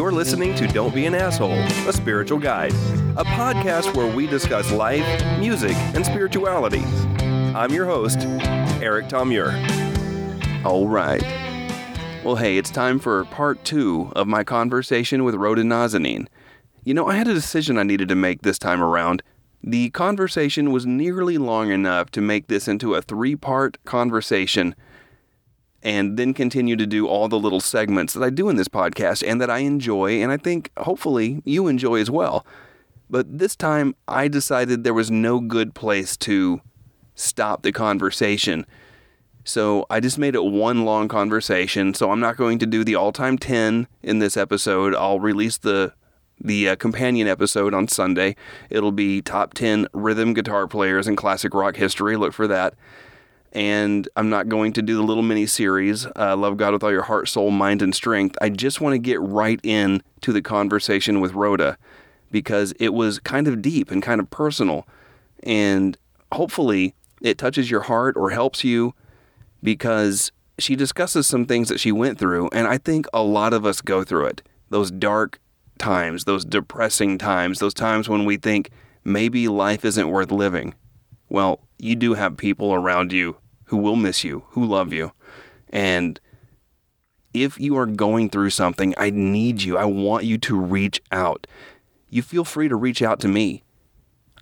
You're listening to Don't Be an Asshole, a spiritual guide, a podcast where we discuss life, music, and spirituality. I'm your host, Eric Tomure. All right. Well, hey, it's time for part two of my conversation with Rhoda Nazanin. You know, I had a decision I needed to make this time around. The conversation was nearly long enough to make this into a three part conversation and then continue to do all the little segments that I do in this podcast and that I enjoy, and I think hopefully you enjoy as well. But this time I decided there was no good place to stop the conversation. So I just made it one long conversation. So I'm not going to do the all-time 10 in this episode. I'll release the the uh, companion episode on Sunday. It'll be top 10 rhythm guitar players in classic rock history. Look for that and I'm not going to do the little mini series, uh, Love God with All Your Heart, Soul, Mind, and Strength. I just want to get right in to the conversation with Rhoda because it was kind of deep and kind of personal. And hopefully it touches your heart or helps you because she discusses some things that she went through. And I think a lot of us go through it. Those dark times, those depressing times, those times when we think maybe life isn't worth living. Well, you do have people around you who will miss you, who love you. And if you are going through something, I need you. I want you to reach out. You feel free to reach out to me.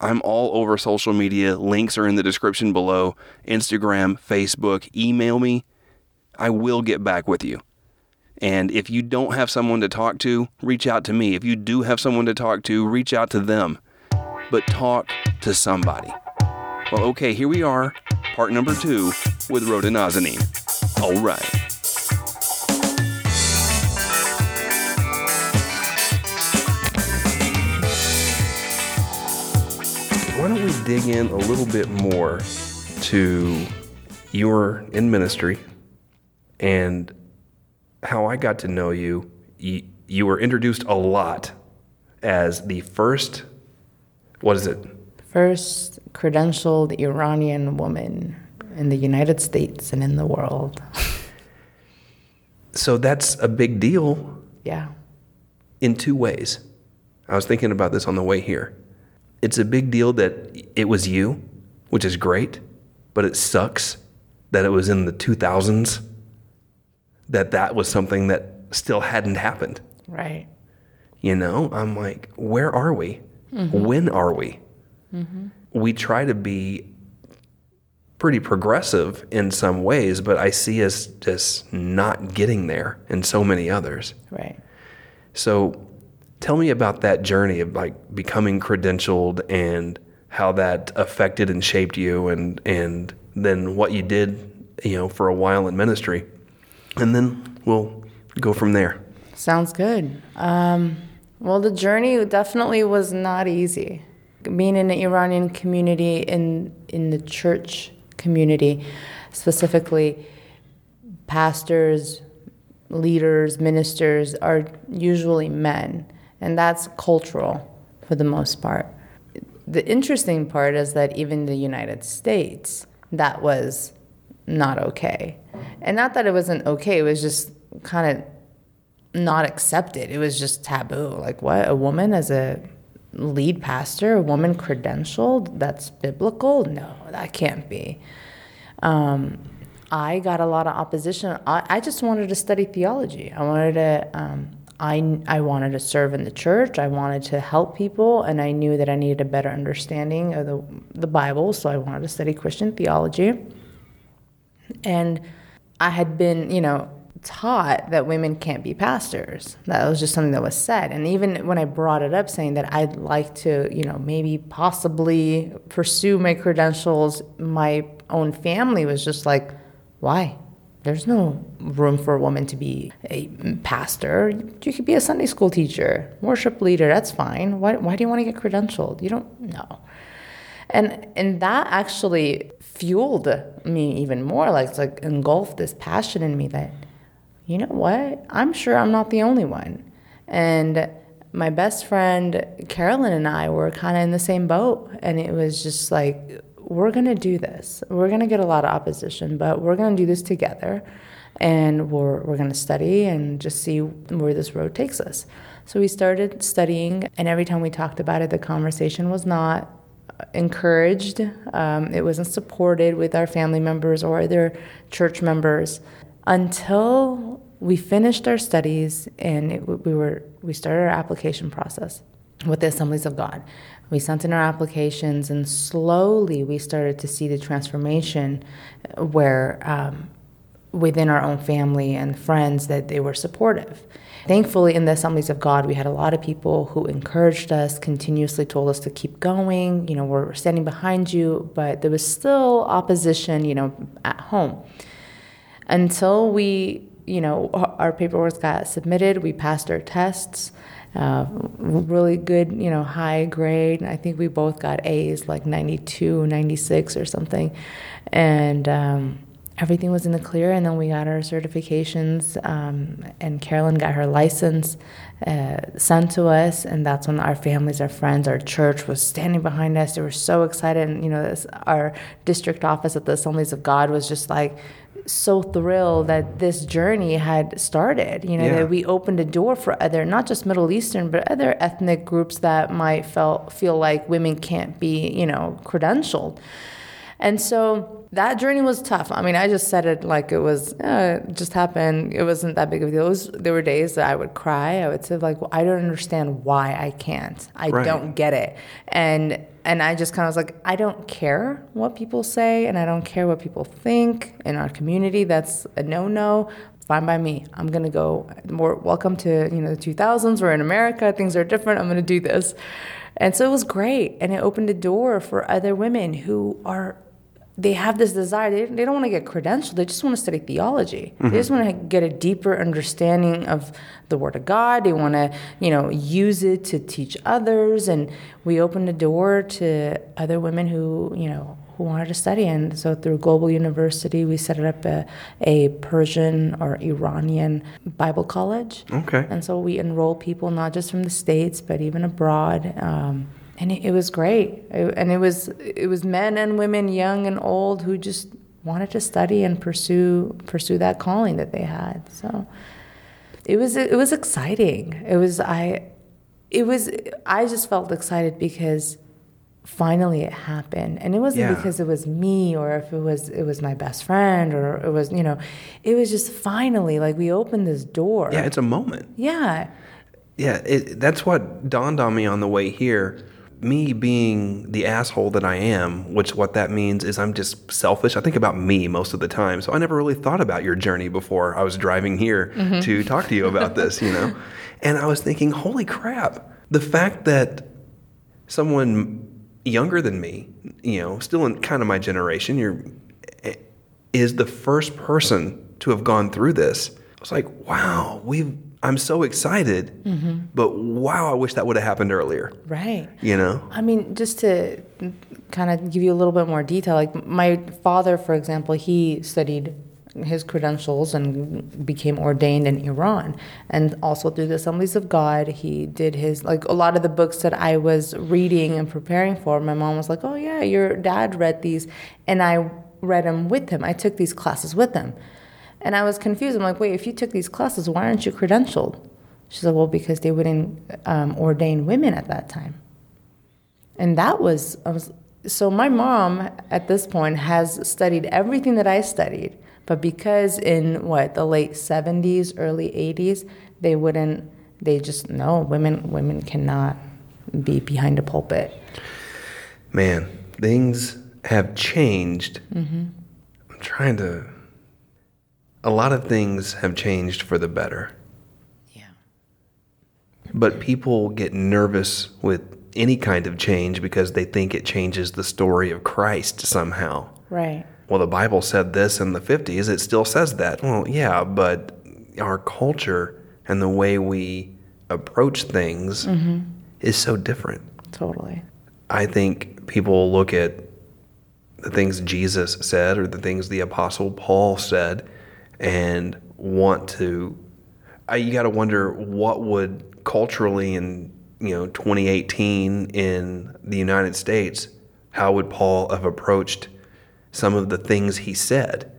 I'm all over social media. Links are in the description below Instagram, Facebook. Email me. I will get back with you. And if you don't have someone to talk to, reach out to me. If you do have someone to talk to, reach out to them. But talk to somebody. Well, okay, here we are, part number two with Rhoda Nazanin. All right. Why don't we dig in a little bit more to your in ministry and how I got to know? You, you were introduced a lot as the first, what is it? First credentialed Iranian woman in the United States and in the world. so that's a big deal. Yeah. In two ways. I was thinking about this on the way here. It's a big deal that it was you, which is great, but it sucks that it was in the 2000s that that was something that still hadn't happened. Right. You know, I'm like, where are we? Mm-hmm. When are we? Mm-hmm. We try to be pretty progressive in some ways, but I see us just not getting there in so many others. Right. So tell me about that journey of like becoming credentialed and how that affected and shaped you and and then what you did, you know, for a while in ministry. And then we'll go from there. Sounds good. Um, well, the journey definitely was not easy being in the Iranian community in in the church community, specifically, pastors, leaders, ministers are usually men, and that's cultural for the most part. The interesting part is that even the United States, that was not okay. And not that it wasn't okay, it was just kind of not accepted. It was just taboo. Like, what? A woman as a lead pastor, a woman credentialed, that's biblical? No, that can't be. Um, I got a lot of opposition. I, I, just wanted to study theology. I wanted to. Um, I, I wanted to serve in the church. I wanted to help people, and I knew that I needed a better understanding of the, the Bible, so I wanted to study Christian theology. And I had been, you know, taught that women can't be pastors. That was just something that was said. And even when I brought it up, saying that I'd like to, you know, maybe possibly pursue my credentials, my own family was just like, why? There's no room for a woman to be a pastor. You could be a Sunday school teacher, worship leader, that's fine. Why, why do you want to get credentialed? You don't know. And, and that actually fueled me even more, like, like engulfed this passion in me that you know what? I'm sure I'm not the only one. And my best friend Carolyn and I were kind of in the same boat. And it was just like, we're going to do this. We're going to get a lot of opposition, but we're going to do this together. And we're, we're going to study and just see where this road takes us. So we started studying, and every time we talked about it, the conversation was not encouraged. Um, it wasn't supported with our family members or other church members until we finished our studies and it, we were we started our application process with the Assemblies of God. We sent in our applications, and slowly we started to see the transformation where um, within our own family and friends that they were supportive. Thankfully, in the Assemblies of God, we had a lot of people who encouraged us, continuously told us to keep going. You know, we're standing behind you, but there was still opposition, you know, at home. Until we, you know, our paperwork got submitted, we passed our tests. Uh, really good, you know, high grade. I think we both got A's, like 92, 96 or something. And, um, everything was in the clear, and then we got our certifications, um, and Carolyn got her license uh, sent to us, and that's when our families, our friends, our church was standing behind us. They were so excited, and you know, this, our district office at the Assemblies of God was just like so thrilled that this journey had started. You know, yeah. that we opened a door for other, not just Middle Eastern, but other ethnic groups that might felt feel like women can't be, you know, credentialed. And so that journey was tough. I mean, I just said it like it was uh, it just happened. It wasn't that big of a deal. Was, there were days that I would cry. I would say like, well, I don't understand why I can't. I right. don't get it. And and I just kind of was like, I don't care what people say, and I don't care what people think in our community. That's a no no. Fine by me. I'm gonna go. More welcome to you know the 2000s. We're in America. Things are different. I'm gonna do this. And so it was great, and it opened a door for other women who are they have this desire. They, they don't want to get credentialed. They just want to study theology. Mm-hmm. They just want to get a deeper understanding of the Word of God. They want to, you know, use it to teach others. And we opened the door to other women who, you know, who wanted to study. And so through Global University, we set up a, a Persian or Iranian Bible college. Okay. And so we enroll people not just from the States, but even abroad. Um, and it, it was great. It, and it was it was men and women, young and old, who just wanted to study and pursue pursue that calling that they had. So it was it was exciting. It was I it was I just felt excited because finally it happened and it wasn't yeah. because it was me or if it was it was my best friend or it was you know it was just finally like we opened this door yeah it's a moment yeah yeah it, that's what dawned on me on the way here me being the asshole that I am, which what that means is I'm just selfish. I think about me most of the time. So I never really thought about your journey before I was driving here mm-hmm. to talk to you about this, you know. And I was thinking, holy crap, the fact that someone younger than me, you know, still in kind of my generation, you're eh, is the first person to have gone through this. I was like, wow, we've I'm so excited, mm-hmm. but wow, I wish that would have happened earlier. Right. You know? I mean, just to kind of give you a little bit more detail, like my father, for example, he studied his credentials and became ordained in Iran. And also through the Assemblies of God, he did his, like a lot of the books that I was reading and preparing for, my mom was like, oh, yeah, your dad read these. And I read them with him. I took these classes with him. And I was confused. I'm like, wait, if you took these classes, why aren't you credentialed? She said, well, because they wouldn't um, ordain women at that time. And that was, I was, so my mom at this point has studied everything that I studied, but because in what, the late 70s, early 80s, they wouldn't, they just, no, women, women cannot be behind a pulpit. Man, things have changed. Mm-hmm. I'm trying to a lot of things have changed for the better. Yeah. But people get nervous with any kind of change because they think it changes the story of Christ somehow. Right. Well, the Bible said this in the 50s. It still says that. Well, yeah, but our culture and the way we approach things mm-hmm. is so different. Totally. I think people look at the things Jesus said or the things the Apostle Paul said and want to I, you got to wonder what would culturally in you know 2018 in the United States how would Paul have approached some of the things he said?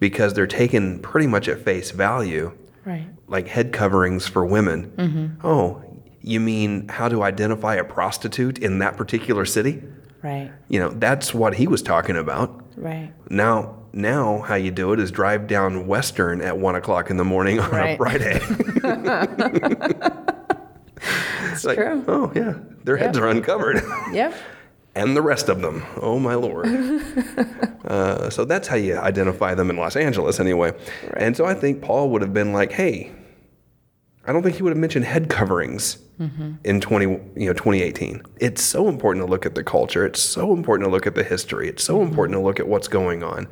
Because they're taken pretty much at face value, Right. like head coverings for women. Mm-hmm. Oh, you mean how to identify a prostitute in that particular city? Right. You know, that's what he was talking about. Right. Now, now how you do it is drive down Western at one o'clock in the morning on a Right. Friday. it's like, true. oh yeah, their heads are uncovered, Yep. and the rest of them. Oh my lord. uh, so that's how you identify them in Los Angeles, anyway. And so I think Paul would have been like, hey, I don't think he would have mentioned head coverings in 20, you know, 2018. It's so important to look at the culture. It's so important to look at the history. It's so important to look at what's going on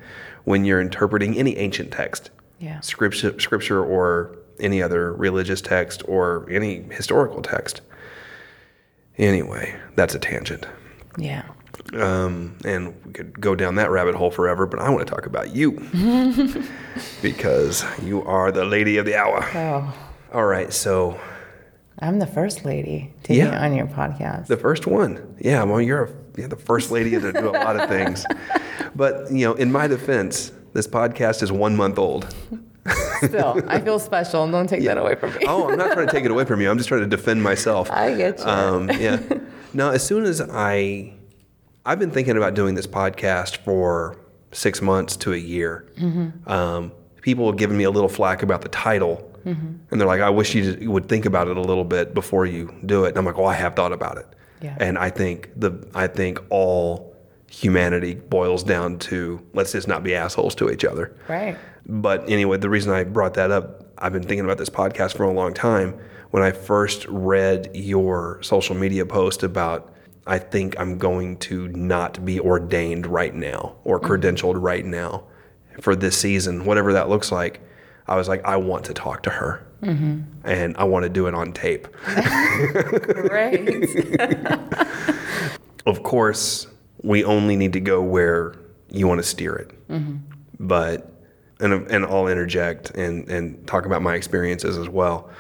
when you're interpreting any ancient text, Yeah. scripture, scripture or any other religious text or any historical text. Anyway, that's a tangent. Yeah. Um, and we could go down that rabbit hole forever, but I want to talk about you because you are the lady of the hour. Oh, All right, so I'm the first lady taking Yeah. on your podcast. the first one, yeah, well, you're, a, you're the first lady to do a lot of things. But you know, in my defense, this podcast is one month old. Still, I feel special. and Don't take that away from me. Oh, I'm not trying to take it away from you. I'm just trying to defend myself. I get you. Um, yeah. Now, as soon as I, I've been thinking about doing this podcast for six months to a year. Mm-hmm. Um, people have given me a little flack about the title, Mm-hmm. and they're like, "I wish you would think about it a little bit before you do it." And I'm like, "Well, I have thought about it." Yeah. And I think the I think all humanity boils down to let's just not be assholes to each other. right. But anyway, the reason I brought that up, I've been thinking about this podcast for a long time. When I first read your social media post about, I think I'm going to not be ordained right now or credentialed right now for this season, whatever that looks like, I was like, I want to talk to her. Mm-hmm. And I want to do it on tape. Right. Of course, we only need to go where you want to steer it. Mm-hmm. But, and, and I'll interject and, and talk about my experiences as well.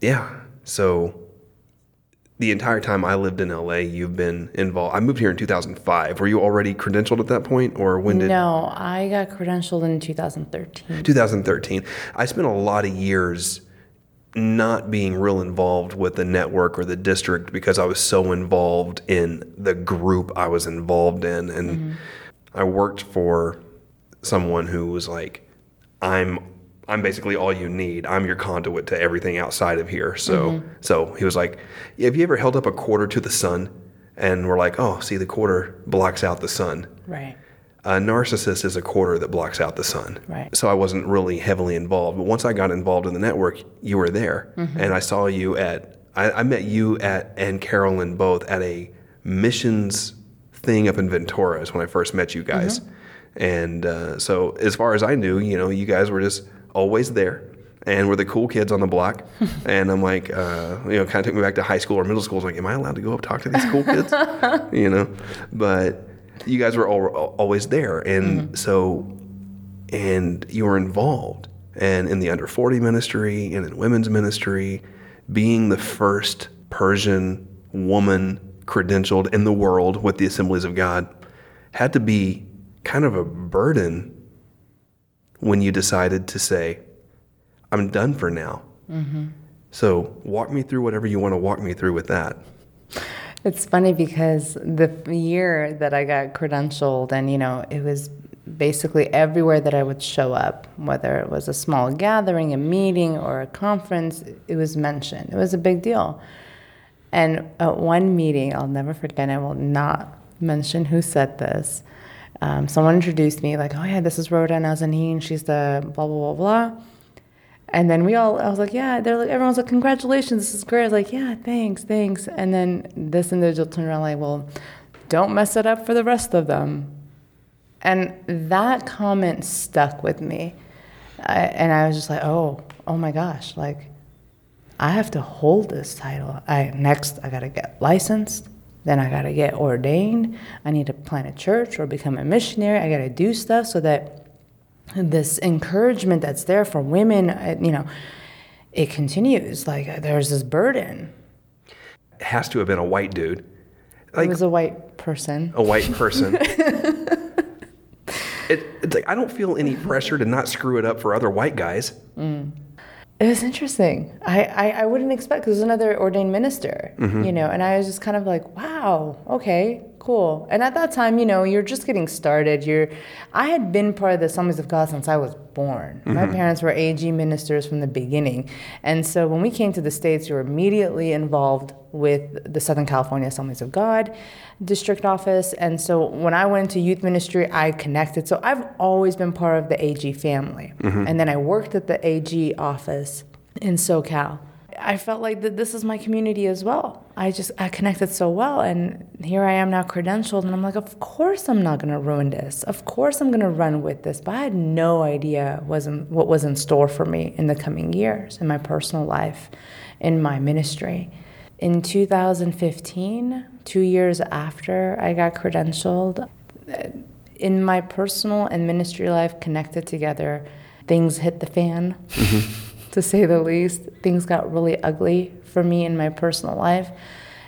Yeah. So, the entire time I lived in LA, you've been involved. I moved here in 2005. Were you already credentialed at that point, or when did no, I got credentialed in 2013. 2013? I spent a lot of years not being real involved with the network or the district because I was so involved in the group I was involved in. And mm-hmm. I worked for someone who was like, I'm I'm basically all you need. I'm your conduit to everything outside of here. So mm-hmm. so he was like, Have you ever held up a quarter to the sun? And we're like, Oh, see the quarter blocks out the sun. Right. A narcissist is a quarter that blocks out the sun. Right. So I wasn't really heavily involved. But once I got involved in the network, you were there. Mm-hmm. And I saw you at, I, I met you at, and Carolyn both at a missions thing up in Ventura is when I first met you guys. Mm-hmm. And uh, so as far as I knew, you know, you guys were just always there. And we're the cool kids on the block. and I'm like, uh, you know, kind of took me back to high school or middle school. I was like, am I allowed to go up talk to these cool kids? you know, but you guys were al- always there. And so, and you were involved and in the under 40 ministry and in women's ministry, being the first Persian woman credentialed in the world with the Assemblies of God had to be kind of a burden when you decided to say, I'm done for now. Mm-hmm. So, walk me through whatever you want to walk me through with that. It's funny because the year that I got credentialed, and you know, it was basically everywhere that I would show up, whether it was a small gathering, a meeting, or a conference, it was mentioned. It was a big deal. And at one meeting, I'll never forget, I will not mention who said this. Um, someone introduced me, like, oh yeah, this is Rhoda Nazanin. She's the blah, blah, blah, blah. And then we all, I was like, yeah, they're like, everyone's like, congratulations, this is great. I was like, yeah, thanks, thanks. And then this individual turned around, like, well, don't mess it up for the rest of them. And that comment stuck with me. I, and I was just like, oh, oh my gosh, like, I have to hold this title. I next I gotta get licensed, then I gotta get ordained. I need to plant a church or become a missionary. I gotta do stuff so that this encouragement that's there for women, uh, you know, it continues. Like uh, there's this burden. It has to have been a white dude Like, it was a white person. a white person. it, it's like I don't feel any pressure to not screw it up for other white guys. It was interesting. I, I, I wouldn't expect because was another ordained minister, Mm-hmm. you know, and I was just kind of like, wow, okay, cool. And at that time, you know, you're just getting started. You're, I had been part of the Assemblies of God since I was born. My Mm-hmm. parents were AG ministers from the beginning, and so when we came to the states, we were immediately involved with the Southern California Assemblies of God district office. And so when I went into youth ministry, I connected. So I've always been part of the AG family. And then I worked at the AG office in SoCal. I felt like that this is my community as well. I just I connected so well and here I am now credentialed and I'm like of course I'm not to ruin this. Of course I'm to run with this. But I had no idea was in, what was in store for me in the coming years in my personal life, in my ministry. In 2015, 2 years after I got credentialed, eh, in my personal and ministry life connected together, things hit the fan, mm-hmm. To say the least. Things got really ugly for me in my personal life,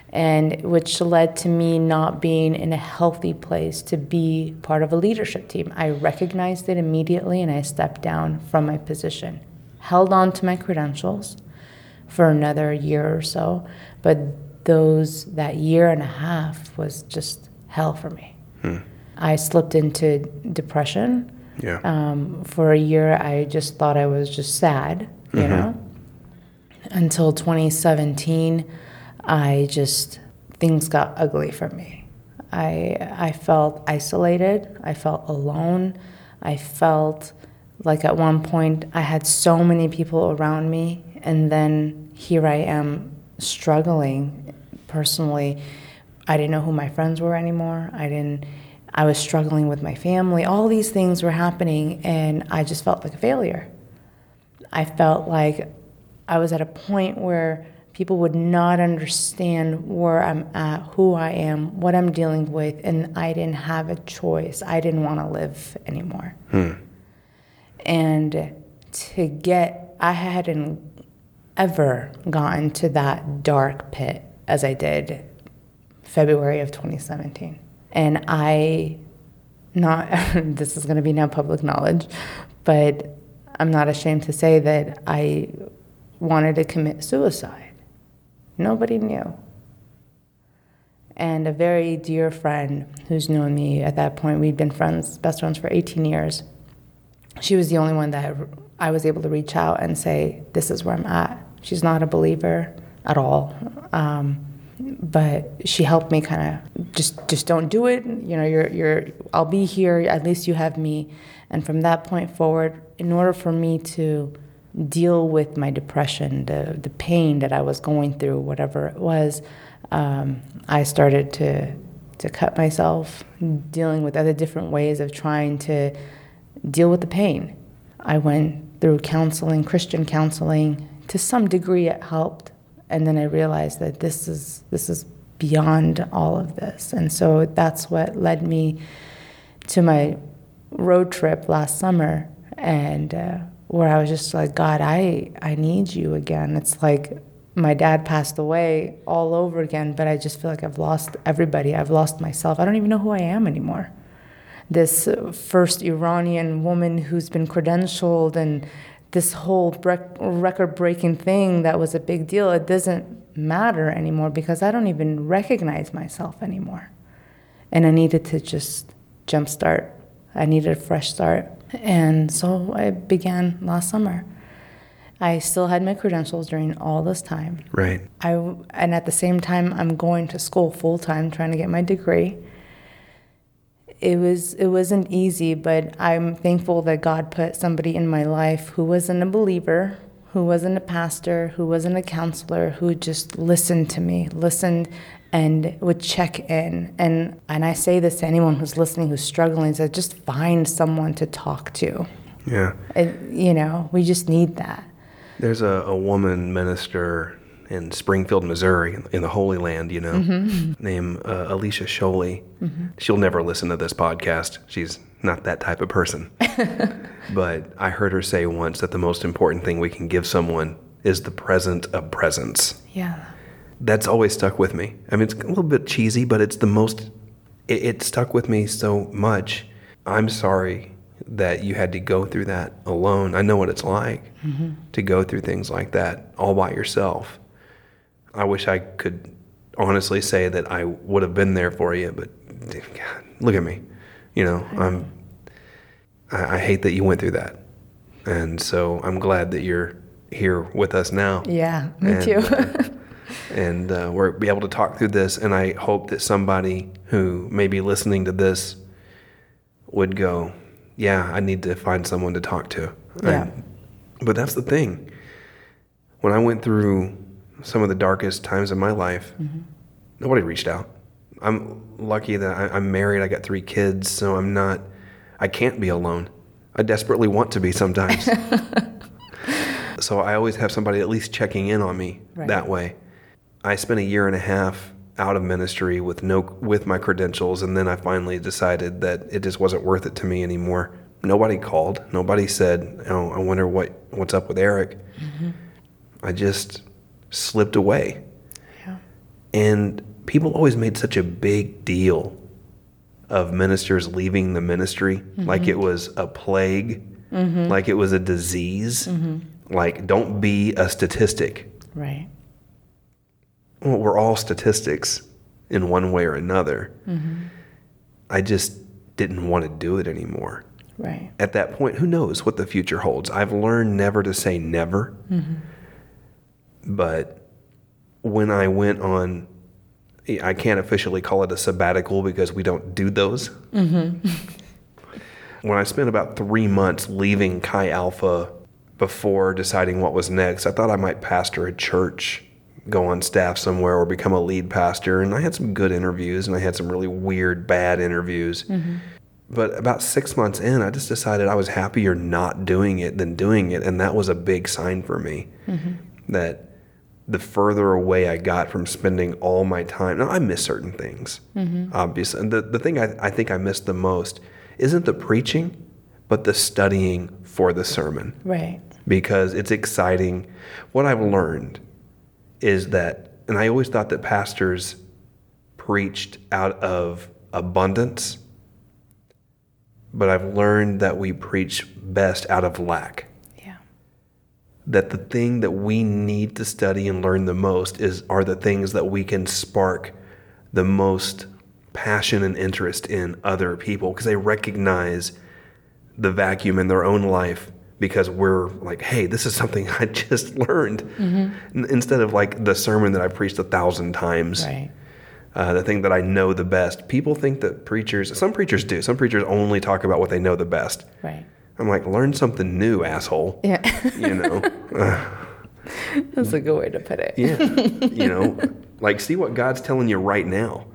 and which led to me not being in a healthy place to be part of a leadership team. I recognized it immediately and I stepped down from my position, held on to my credentials for another year or so, but those that year and a half was just hell for me. I slipped into depression. Yeah. Um, for a year, I just thought I was just sad, you mm-hmm. know. Until 2017, I just things got ugly for me. I I felt isolated. I felt alone. I felt like at one point I had so many people around me, and then here I am struggling personally. I didn't know who my friends were anymore. I didn't. I was struggling with my family. All these things were happening, and I just felt like a failure. I felt like I was at a point where people would not understand where I'm at, who I am, what I'm dealing with, and I didn't have a choice. I didn't want to live anymore. Hmm. And to get, I hadn't ever gotten to that dark pit as I did February of 2017. And I, not, this is going to be now public knowledge, but I'm not ashamed to say that I wanted to commit suicide. Nobody knew. And a very dear friend who's known me at that point, we'd been friends, best friends for 18 years. She was the only one that I was able to reach out and say, This is where I'm at. She's not a believer at all. Um, but she helped me kind of just just don't do it you know you're you're I'll be here at least you have me and from that point forward in order for me to deal with my depression the the pain that I was going through whatever it was um, I started to to cut myself dealing with other different ways of trying to deal with the pain. I went through counseling Christian counseling to some degree it helped and then I realized that this is this is beyond all of this, and so that's what led me to my road trip last summer, and uh, where I was just like, God, I I need you again. It's like my dad passed away all over again, but I just feel like I've lost everybody. I've lost myself. I don't even know who I am anymore. This uh, first Iranian woman who's been credentialed and this whole record breaking thing that was a big deal, it doesn't matter anymore because I don't even recognize myself anymore. And I needed to just jumpstart. I needed a fresh start. And so I began last summer. I still had my credentials during all this time. Right. I, and at the same time, I'm going to school full time trying to get my degree it was it wasn't easy, but I'm thankful that God put somebody in my life who wasn't a believer, who wasn't a pastor, who wasn't a counselor, who just listened to me, listened and would check in. And and I say this to anyone who's listening who's struggling, is that just find someone to talk to. Yeah. It, you know, we just need that. There's a, a woman minister in Springfield, Missouri, in the Holy Land, you know, named uh, Alicia Chole. She'll never listen to this podcast. She's not that type of person. but I heard her say once that the most important thing we can give someone is the present of presence. Yeah. That's always stuck with me. I mean, it's a little bit cheesy, but it's the most, it, it stuck with me so much. I'm sorry that you had to go through that alone. I know what it's like mm-hmm. to go through things like that all by yourself. I wish I could honestly say that I would have been there for you, but God, look at me. You know, I'm. I, I hate that you went through that, and so I'm glad that you're here with us now. Yeah, me And, too. Uh, and uh, we're be able to talk through this. And I hope that somebody who may be listening to this would go, "Yeah, I need to find someone to talk to." Yeah. And- but that's the thing. When I went through some of the darkest times of my life, nobody reached out. I'm lucky that I, I'm married. I got three kids, so I'm not. I can't be alone. I desperately want to be sometimes. so I always have somebody at least checking in on me Right. that way. I spent a year and a half out of ministry with no with my credentials, and then I finally decided that it just wasn't worth it to me anymore. Nobody called. Nobody said, "Oh, I wonder what what's up with Eric." Mm-hmm. I just slipped away. yeah. And people always made such a big deal of ministers leaving the ministry mm-hmm. like it was a plague, mm-hmm. like it was a disease. Like, don't be a statistic. Right. Well, we're all statistics in one way or another. Mm-hmm. I just didn't want to do it anymore. Right. At that point, who knows what the future holds? I've learned never to say never. Mm-hmm. But when I went on, I can't officially call it a sabbatical because we don't do those. Mm-hmm. when I spent about three months leaving Chi Alpha before deciding what was next, I thought I might pastor a church, go on staff somewhere, or become a lead pastor. And I had some good interviews and I had some really weird, bad interviews. Mm-hmm. But about six months in, I just decided I was happier not doing it than doing it. And that was a big sign for me mm-hmm. that the further away I got from spending all my time, now I miss certain things, mm-hmm. obviously. And the, the thing I, I think I miss the most isn't the preaching, but the studying for the sermon Right. because it's exciting. What I've learned is that, and I always thought that pastors preached out of abundance, but I've learned that we preach best out of lack. Yeah. That the thing that we need to study and learn the most is are the things that we can spark the most passion and interest in other people because they recognize the vacuum in their own life because we're like, hey, this is something I just learned. N- Instead of like the sermon that I preached a thousand times, Right. uh, the thing that I know the best. People think that preachers, some preachers do, some preachers only talk about what they know the best. Right. I'm like, learn something new, asshole. Yeah. You know, That's a good way to put it. yeah, you know, like see what God's telling you right now,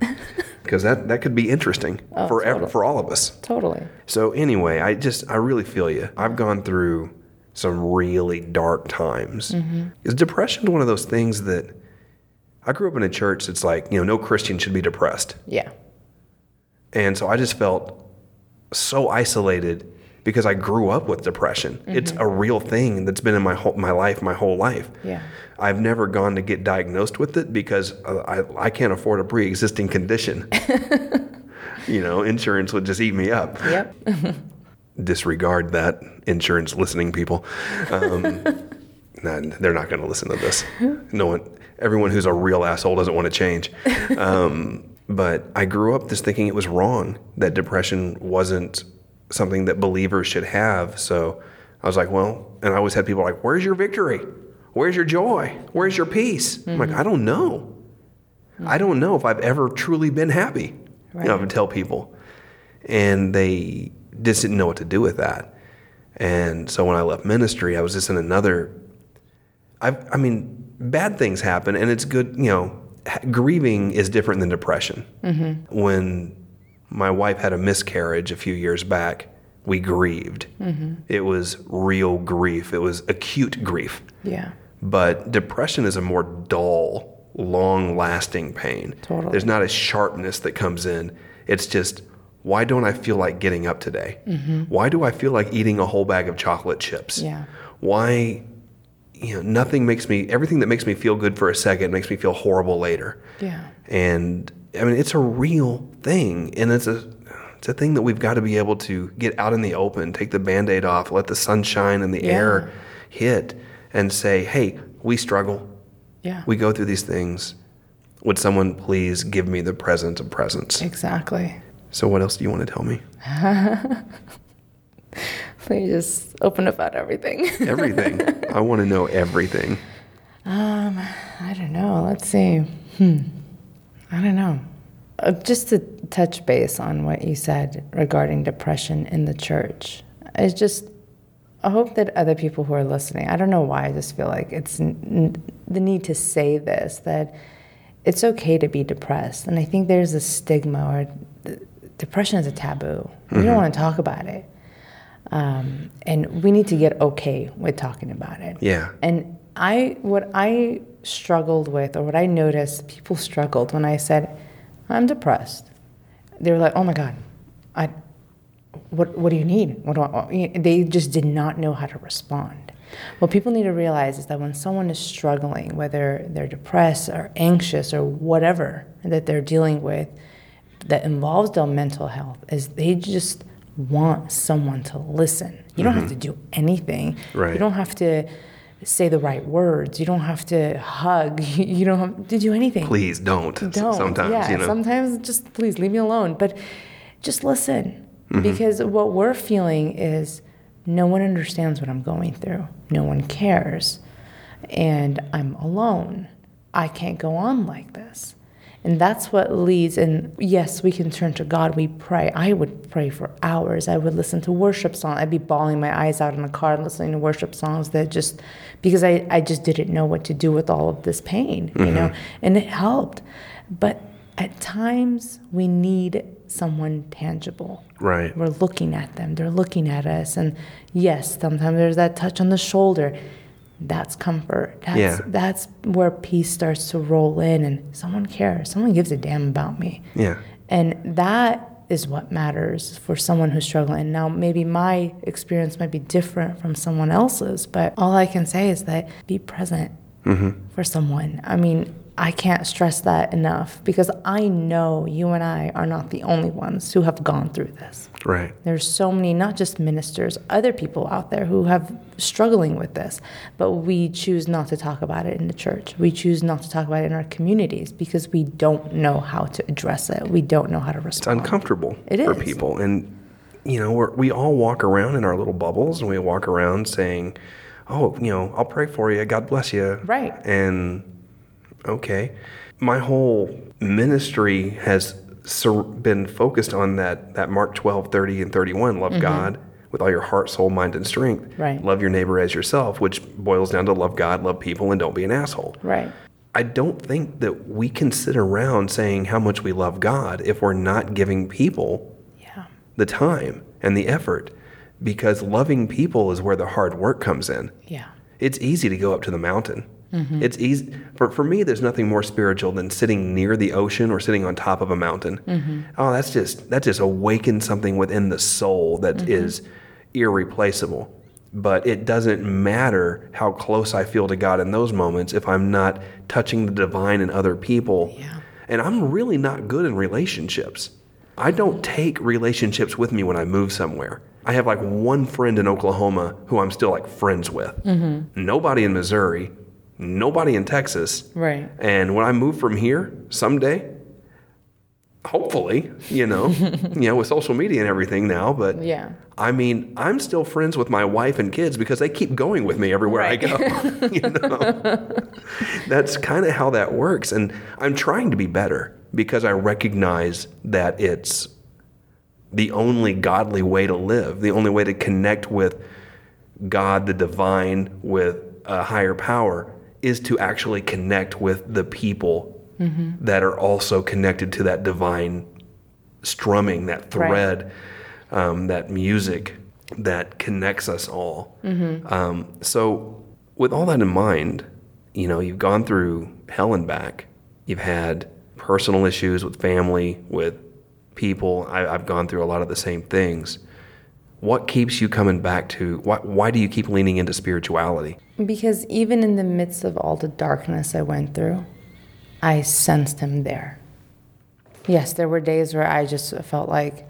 because that that could be interesting oh, for ev- totally. for all of us. Totally. So anyway, I just I really feel you. I've gone through some really dark times. Mm-hmm. Is depression one of those things that I grew up in a church that's like, you know, no Christian should be depressed. Yeah. And so I just felt so isolated because I grew up with depression. It's a real thing that's been in my whole, my life, my whole life. Yeah. I've never gone to get diagnosed with it because uh, I, I can't afford a pre-existing condition. you know, insurance would just eat me up. Yep. Disregard that, insurance listening people. Um, nah, they're not going to listen to this. No one, everyone who's a real asshole doesn't want to change. Um, but I grew up just thinking it was wrong that depression wasn't something that believers should have. So I was like, well, and I always had people like, "Where's your victory? Where's your joy? Where's your peace?" I'm like, I don't know. I don't know if I've ever truly been happy. You know, I Right. would tell people, and they just didn't know what to do with that. And so when I left ministry, I was just in another. I, I mean, bad things happen, and it's good. You know, grieving is different than depression. Mm-hmm. When my wife had a miscarriage a few years back, we grieved. Mm-hmm. It was real grief. It was acute grief. Yeah. But depression is a more dull, long lasting pain. Totally. There's not a sharpness that comes in. It's just, why don't I feel like getting up today? Mm-hmm. Why do I feel like eating a whole bag of chocolate chips? Yeah. Why, you know, nothing makes me, everything that makes me feel good for a second makes me feel horrible later. Yeah. And I mean, it's a real thing. And it's a, it's a thing that we've got to be able to get out in the open, take the band aid off, let the sunshine and the Yeah. air hit, and say, hey, we struggle. Yeah. We go through these things. Would someone please give me the present of presence? exactly. So, what else do you want to tell me? Please just open up about everything. Everything. I want to know everything. Um, I don't know. Let's see. Hmm. I don't know. Uh, just to touch base on what you said regarding depression in the church, I just I hope that other people who are listening. I don't know why. I just feel like it's n- n- the need to say this that it's okay to be depressed, and I think there's a stigma or th- depression is a taboo. We don't want to talk about it, um, and we need to get okay with talking about it. Yeah. And I, what I struggled with, or what I noticed people struggled when I said, I'm depressed. They were like, oh my God, I, what, what do you need? What do I, they just did not know how to respond. What people need to realize is that when someone is struggling, whether they're depressed or anxious or whatever that they're dealing with that involves their mental health, is they just want someone to listen. You don't have mm-hmm. to do anything. Right. You don't have to say the right words. You don't have to hug. You don't have to do anything. Please don't. Don't. Sometimes, yeah, you know. sometimes just please leave me alone. But just listen. Mm-hmm. Because what we're feeling is no one understands what I'm going through. No one cares. And I'm alone. I can't go on like this. And that's what leads. And yes, we can turn to God. We pray. I would pray for hours. I would listen to worship songs. I'd be bawling my eyes out in the car listening to worship songs that just, because I, I just didn't know what to do with all of this pain, you know? Mm-hmm. And it helped. But at times, we need someone tangible. Right. We're looking at them, they're looking at us. And yes, sometimes there's that touch on the shoulder. That's comfort. That's, Yeah. that's where peace starts to roll in, and someone cares. Someone gives a damn about me. Yeah. And that is what matters for someone who's struggling. Now, maybe my experience might be different from someone else's, but all I can say is that be present mm-hmm. for someone. I mean, I can't stress that enough because I know you and I are not the only ones who have gone through this. Right. There's so many, not just ministers, other people out there who have struggling with this, but we choose not to talk about it in the church. We choose not to talk about it in our communities because we don't know how to address it. We don't know how to respond. It's uncomfortable It for is. people. And, you know, we're, we all walk around in our little bubbles and we walk around saying, oh, you know, I'll pray for you. God bless you. Right. And, okay. My whole ministry has sur- been focused on that, that Mark 12, 30, and 31. Love God with all your heart, soul, mind, and strength. Mm-hmm. Right. Love your neighbor as yourself, which boils down to love God, love people, and don't be an asshole. Right. I don't think that we can sit around saying how much we love God if we're not giving people Yeah. the time and the effort because loving people is where the hard work comes in. Yeah. It's easy to go up to the mountain. Mm-hmm. It's easy for, for me there's nothing more spiritual than sitting near the ocean or sitting on top of a mountain. Mm-hmm. Oh, that's just that just awakens something within the soul that mm-hmm. is irreplaceable. But it doesn't matter how close I feel to God in those moments if I'm not touching the divine in other people. Yeah. And I'm really not good in relationships. I don't take relationships with me when I move somewhere. I have like one friend in Oklahoma who I'm still like friends with. Nobody in Missouri, nobody in Texas. Right. And when I move from here someday, hopefully, you know, you know, with social media and everything now, but Yeah. I mean, I'm still friends with my wife and kids because they keep going with me everywhere I go. you know, that's kind of how that works, and I'm trying to be better because I recognize that it's the only godly way to live, the only way to connect with God, the divine, with a higher power, is to actually connect with the people that are also connected to that divine strumming, that Right. thread, um, that music that connects us all. Um, so, with all that in mind, you know, you've gone through hell and back. You've had personal issues with family, with people. I, I've gone through a lot of the same things. What keeps you coming back to? Why, why do you keep leaning into spirituality? Because even in the midst of all the darkness I went through, I sensed him there. Yes, there were days where I just felt like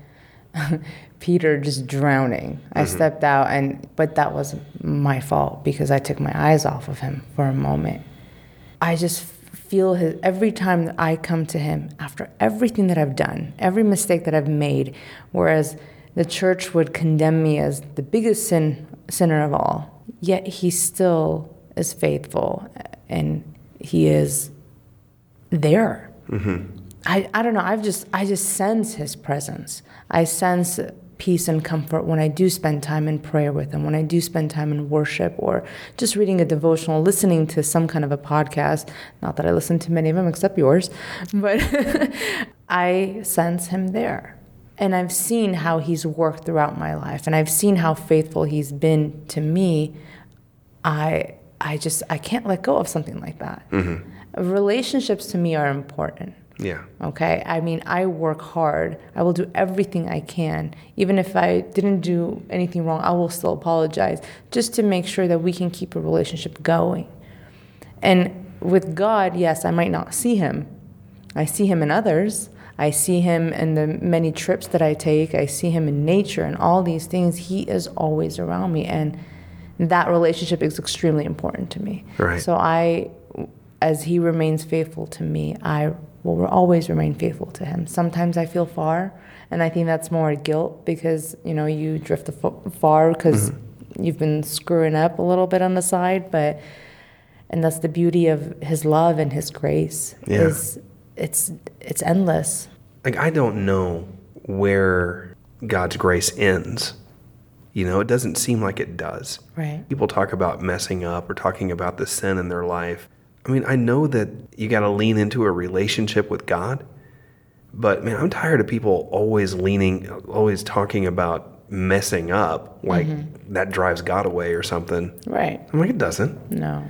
Peter just drowning. I mm-hmm. stepped out and but that was my fault because I took my eyes off of him for a moment. I just feel his every time that I come to him after everything that I've done, every mistake that I've made, whereas the church would condemn me as the biggest sin sinner of all, yet he still is faithful and he is there. Mm-hmm. I, I don't know. I've just I just sense his presence. I sense peace and comfort when I do spend time in prayer with him, when I do spend time in worship or just reading a devotional, listening to some kind of a podcast. Not that I listen to many of them except yours, but I sense him there. And I've seen how he's worked throughout my life and I've seen how faithful he's been to me. I I just I can't let go of something like that. Mm-hmm. Relationships to me are important. Yeah. Okay. I mean, I work hard. I will do everything I can. Even if I didn't do anything wrong, I will still apologize just to make sure that we can keep a relationship going. And with God, yes, I might not see Him. I see Him in others. I see Him in the many trips that I take. I see Him in nature and all these things. He is always around me. And that relationship is extremely important to me. Right. So I, as He remains faithful to me, I will always remain faithful to Him. Sometimes I feel far, and I think that's more guilt because you know you drift far because mm-hmm. you've been screwing up a little bit on the side, but and that's the beauty of His love and His grace. Yeah. Is it's it's endless. Like, I don't know where God's grace ends. You know, it doesn't seem like it does. Right. People talk about messing up or talking about the sin in their life. I mean, I know that you got to lean into a relationship with God, but man, I'm tired of people always leaning, always talking about messing up like mm-hmm. that drives God away or something. Right. I'm like, it doesn't. No.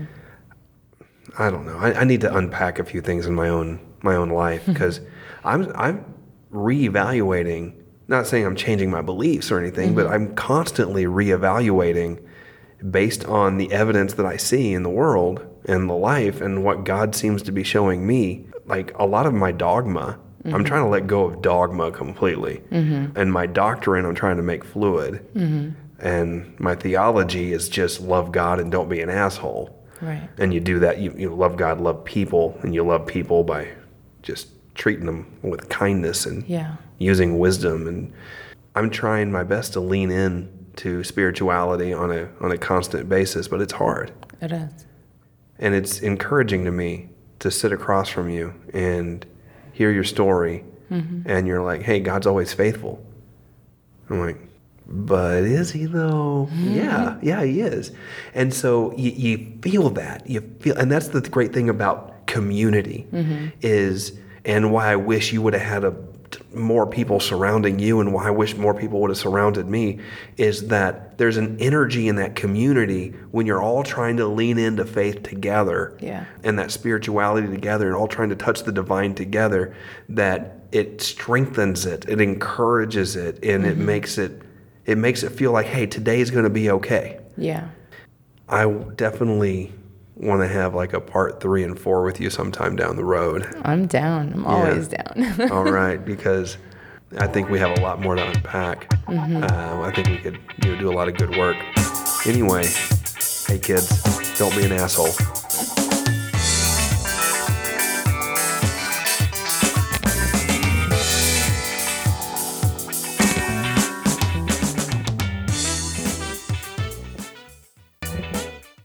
I don't know. I, I need to unpack a few things in my own my own life mm-hmm. because I'm I'm reevaluating. Not saying I'm changing my beliefs or anything, but mm-hmm. I'm constantly reevaluating based on the evidence that I see in the world and the life and what God seems to be showing me. Like a lot of my dogma, I'm mm-hmm. trying to let go of dogma completely, and my doctrine I'm trying to make fluid. And my theology is just love God and don't be an asshole Right. and you do that you, you love god love people and you love people by just treating them with kindness and Yeah. using wisdom. And i'm trying my best to lean in to spirituality on a on a constant basis but it's hard. It is. and it's encouraging to me to sit across from you and hear your story mm-hmm. and you're like hey god's always faithful. I'm like but is he though? Mm-hmm. Yeah yeah he is. And so you, you feel that. You feel and that's the great thing about community mm-hmm. is and why i wish you would have had a more people surrounding you and why i wish more people would have surrounded me is that there's an energy in that community when you're all trying to lean into faith together Yeah. and that spirituality together and all trying to touch the divine together that it strengthens it it encourages it and it mm-hmm. makes it it makes it feel like hey today's going to be okay Yeah. i definitely want to have like a part three and four with you sometime down the road. I'm down. I'm always down. all right because i think we have a lot more to unpack. Uh, i think we could you know, do a lot of good work. Anyway hey kids don't be an asshole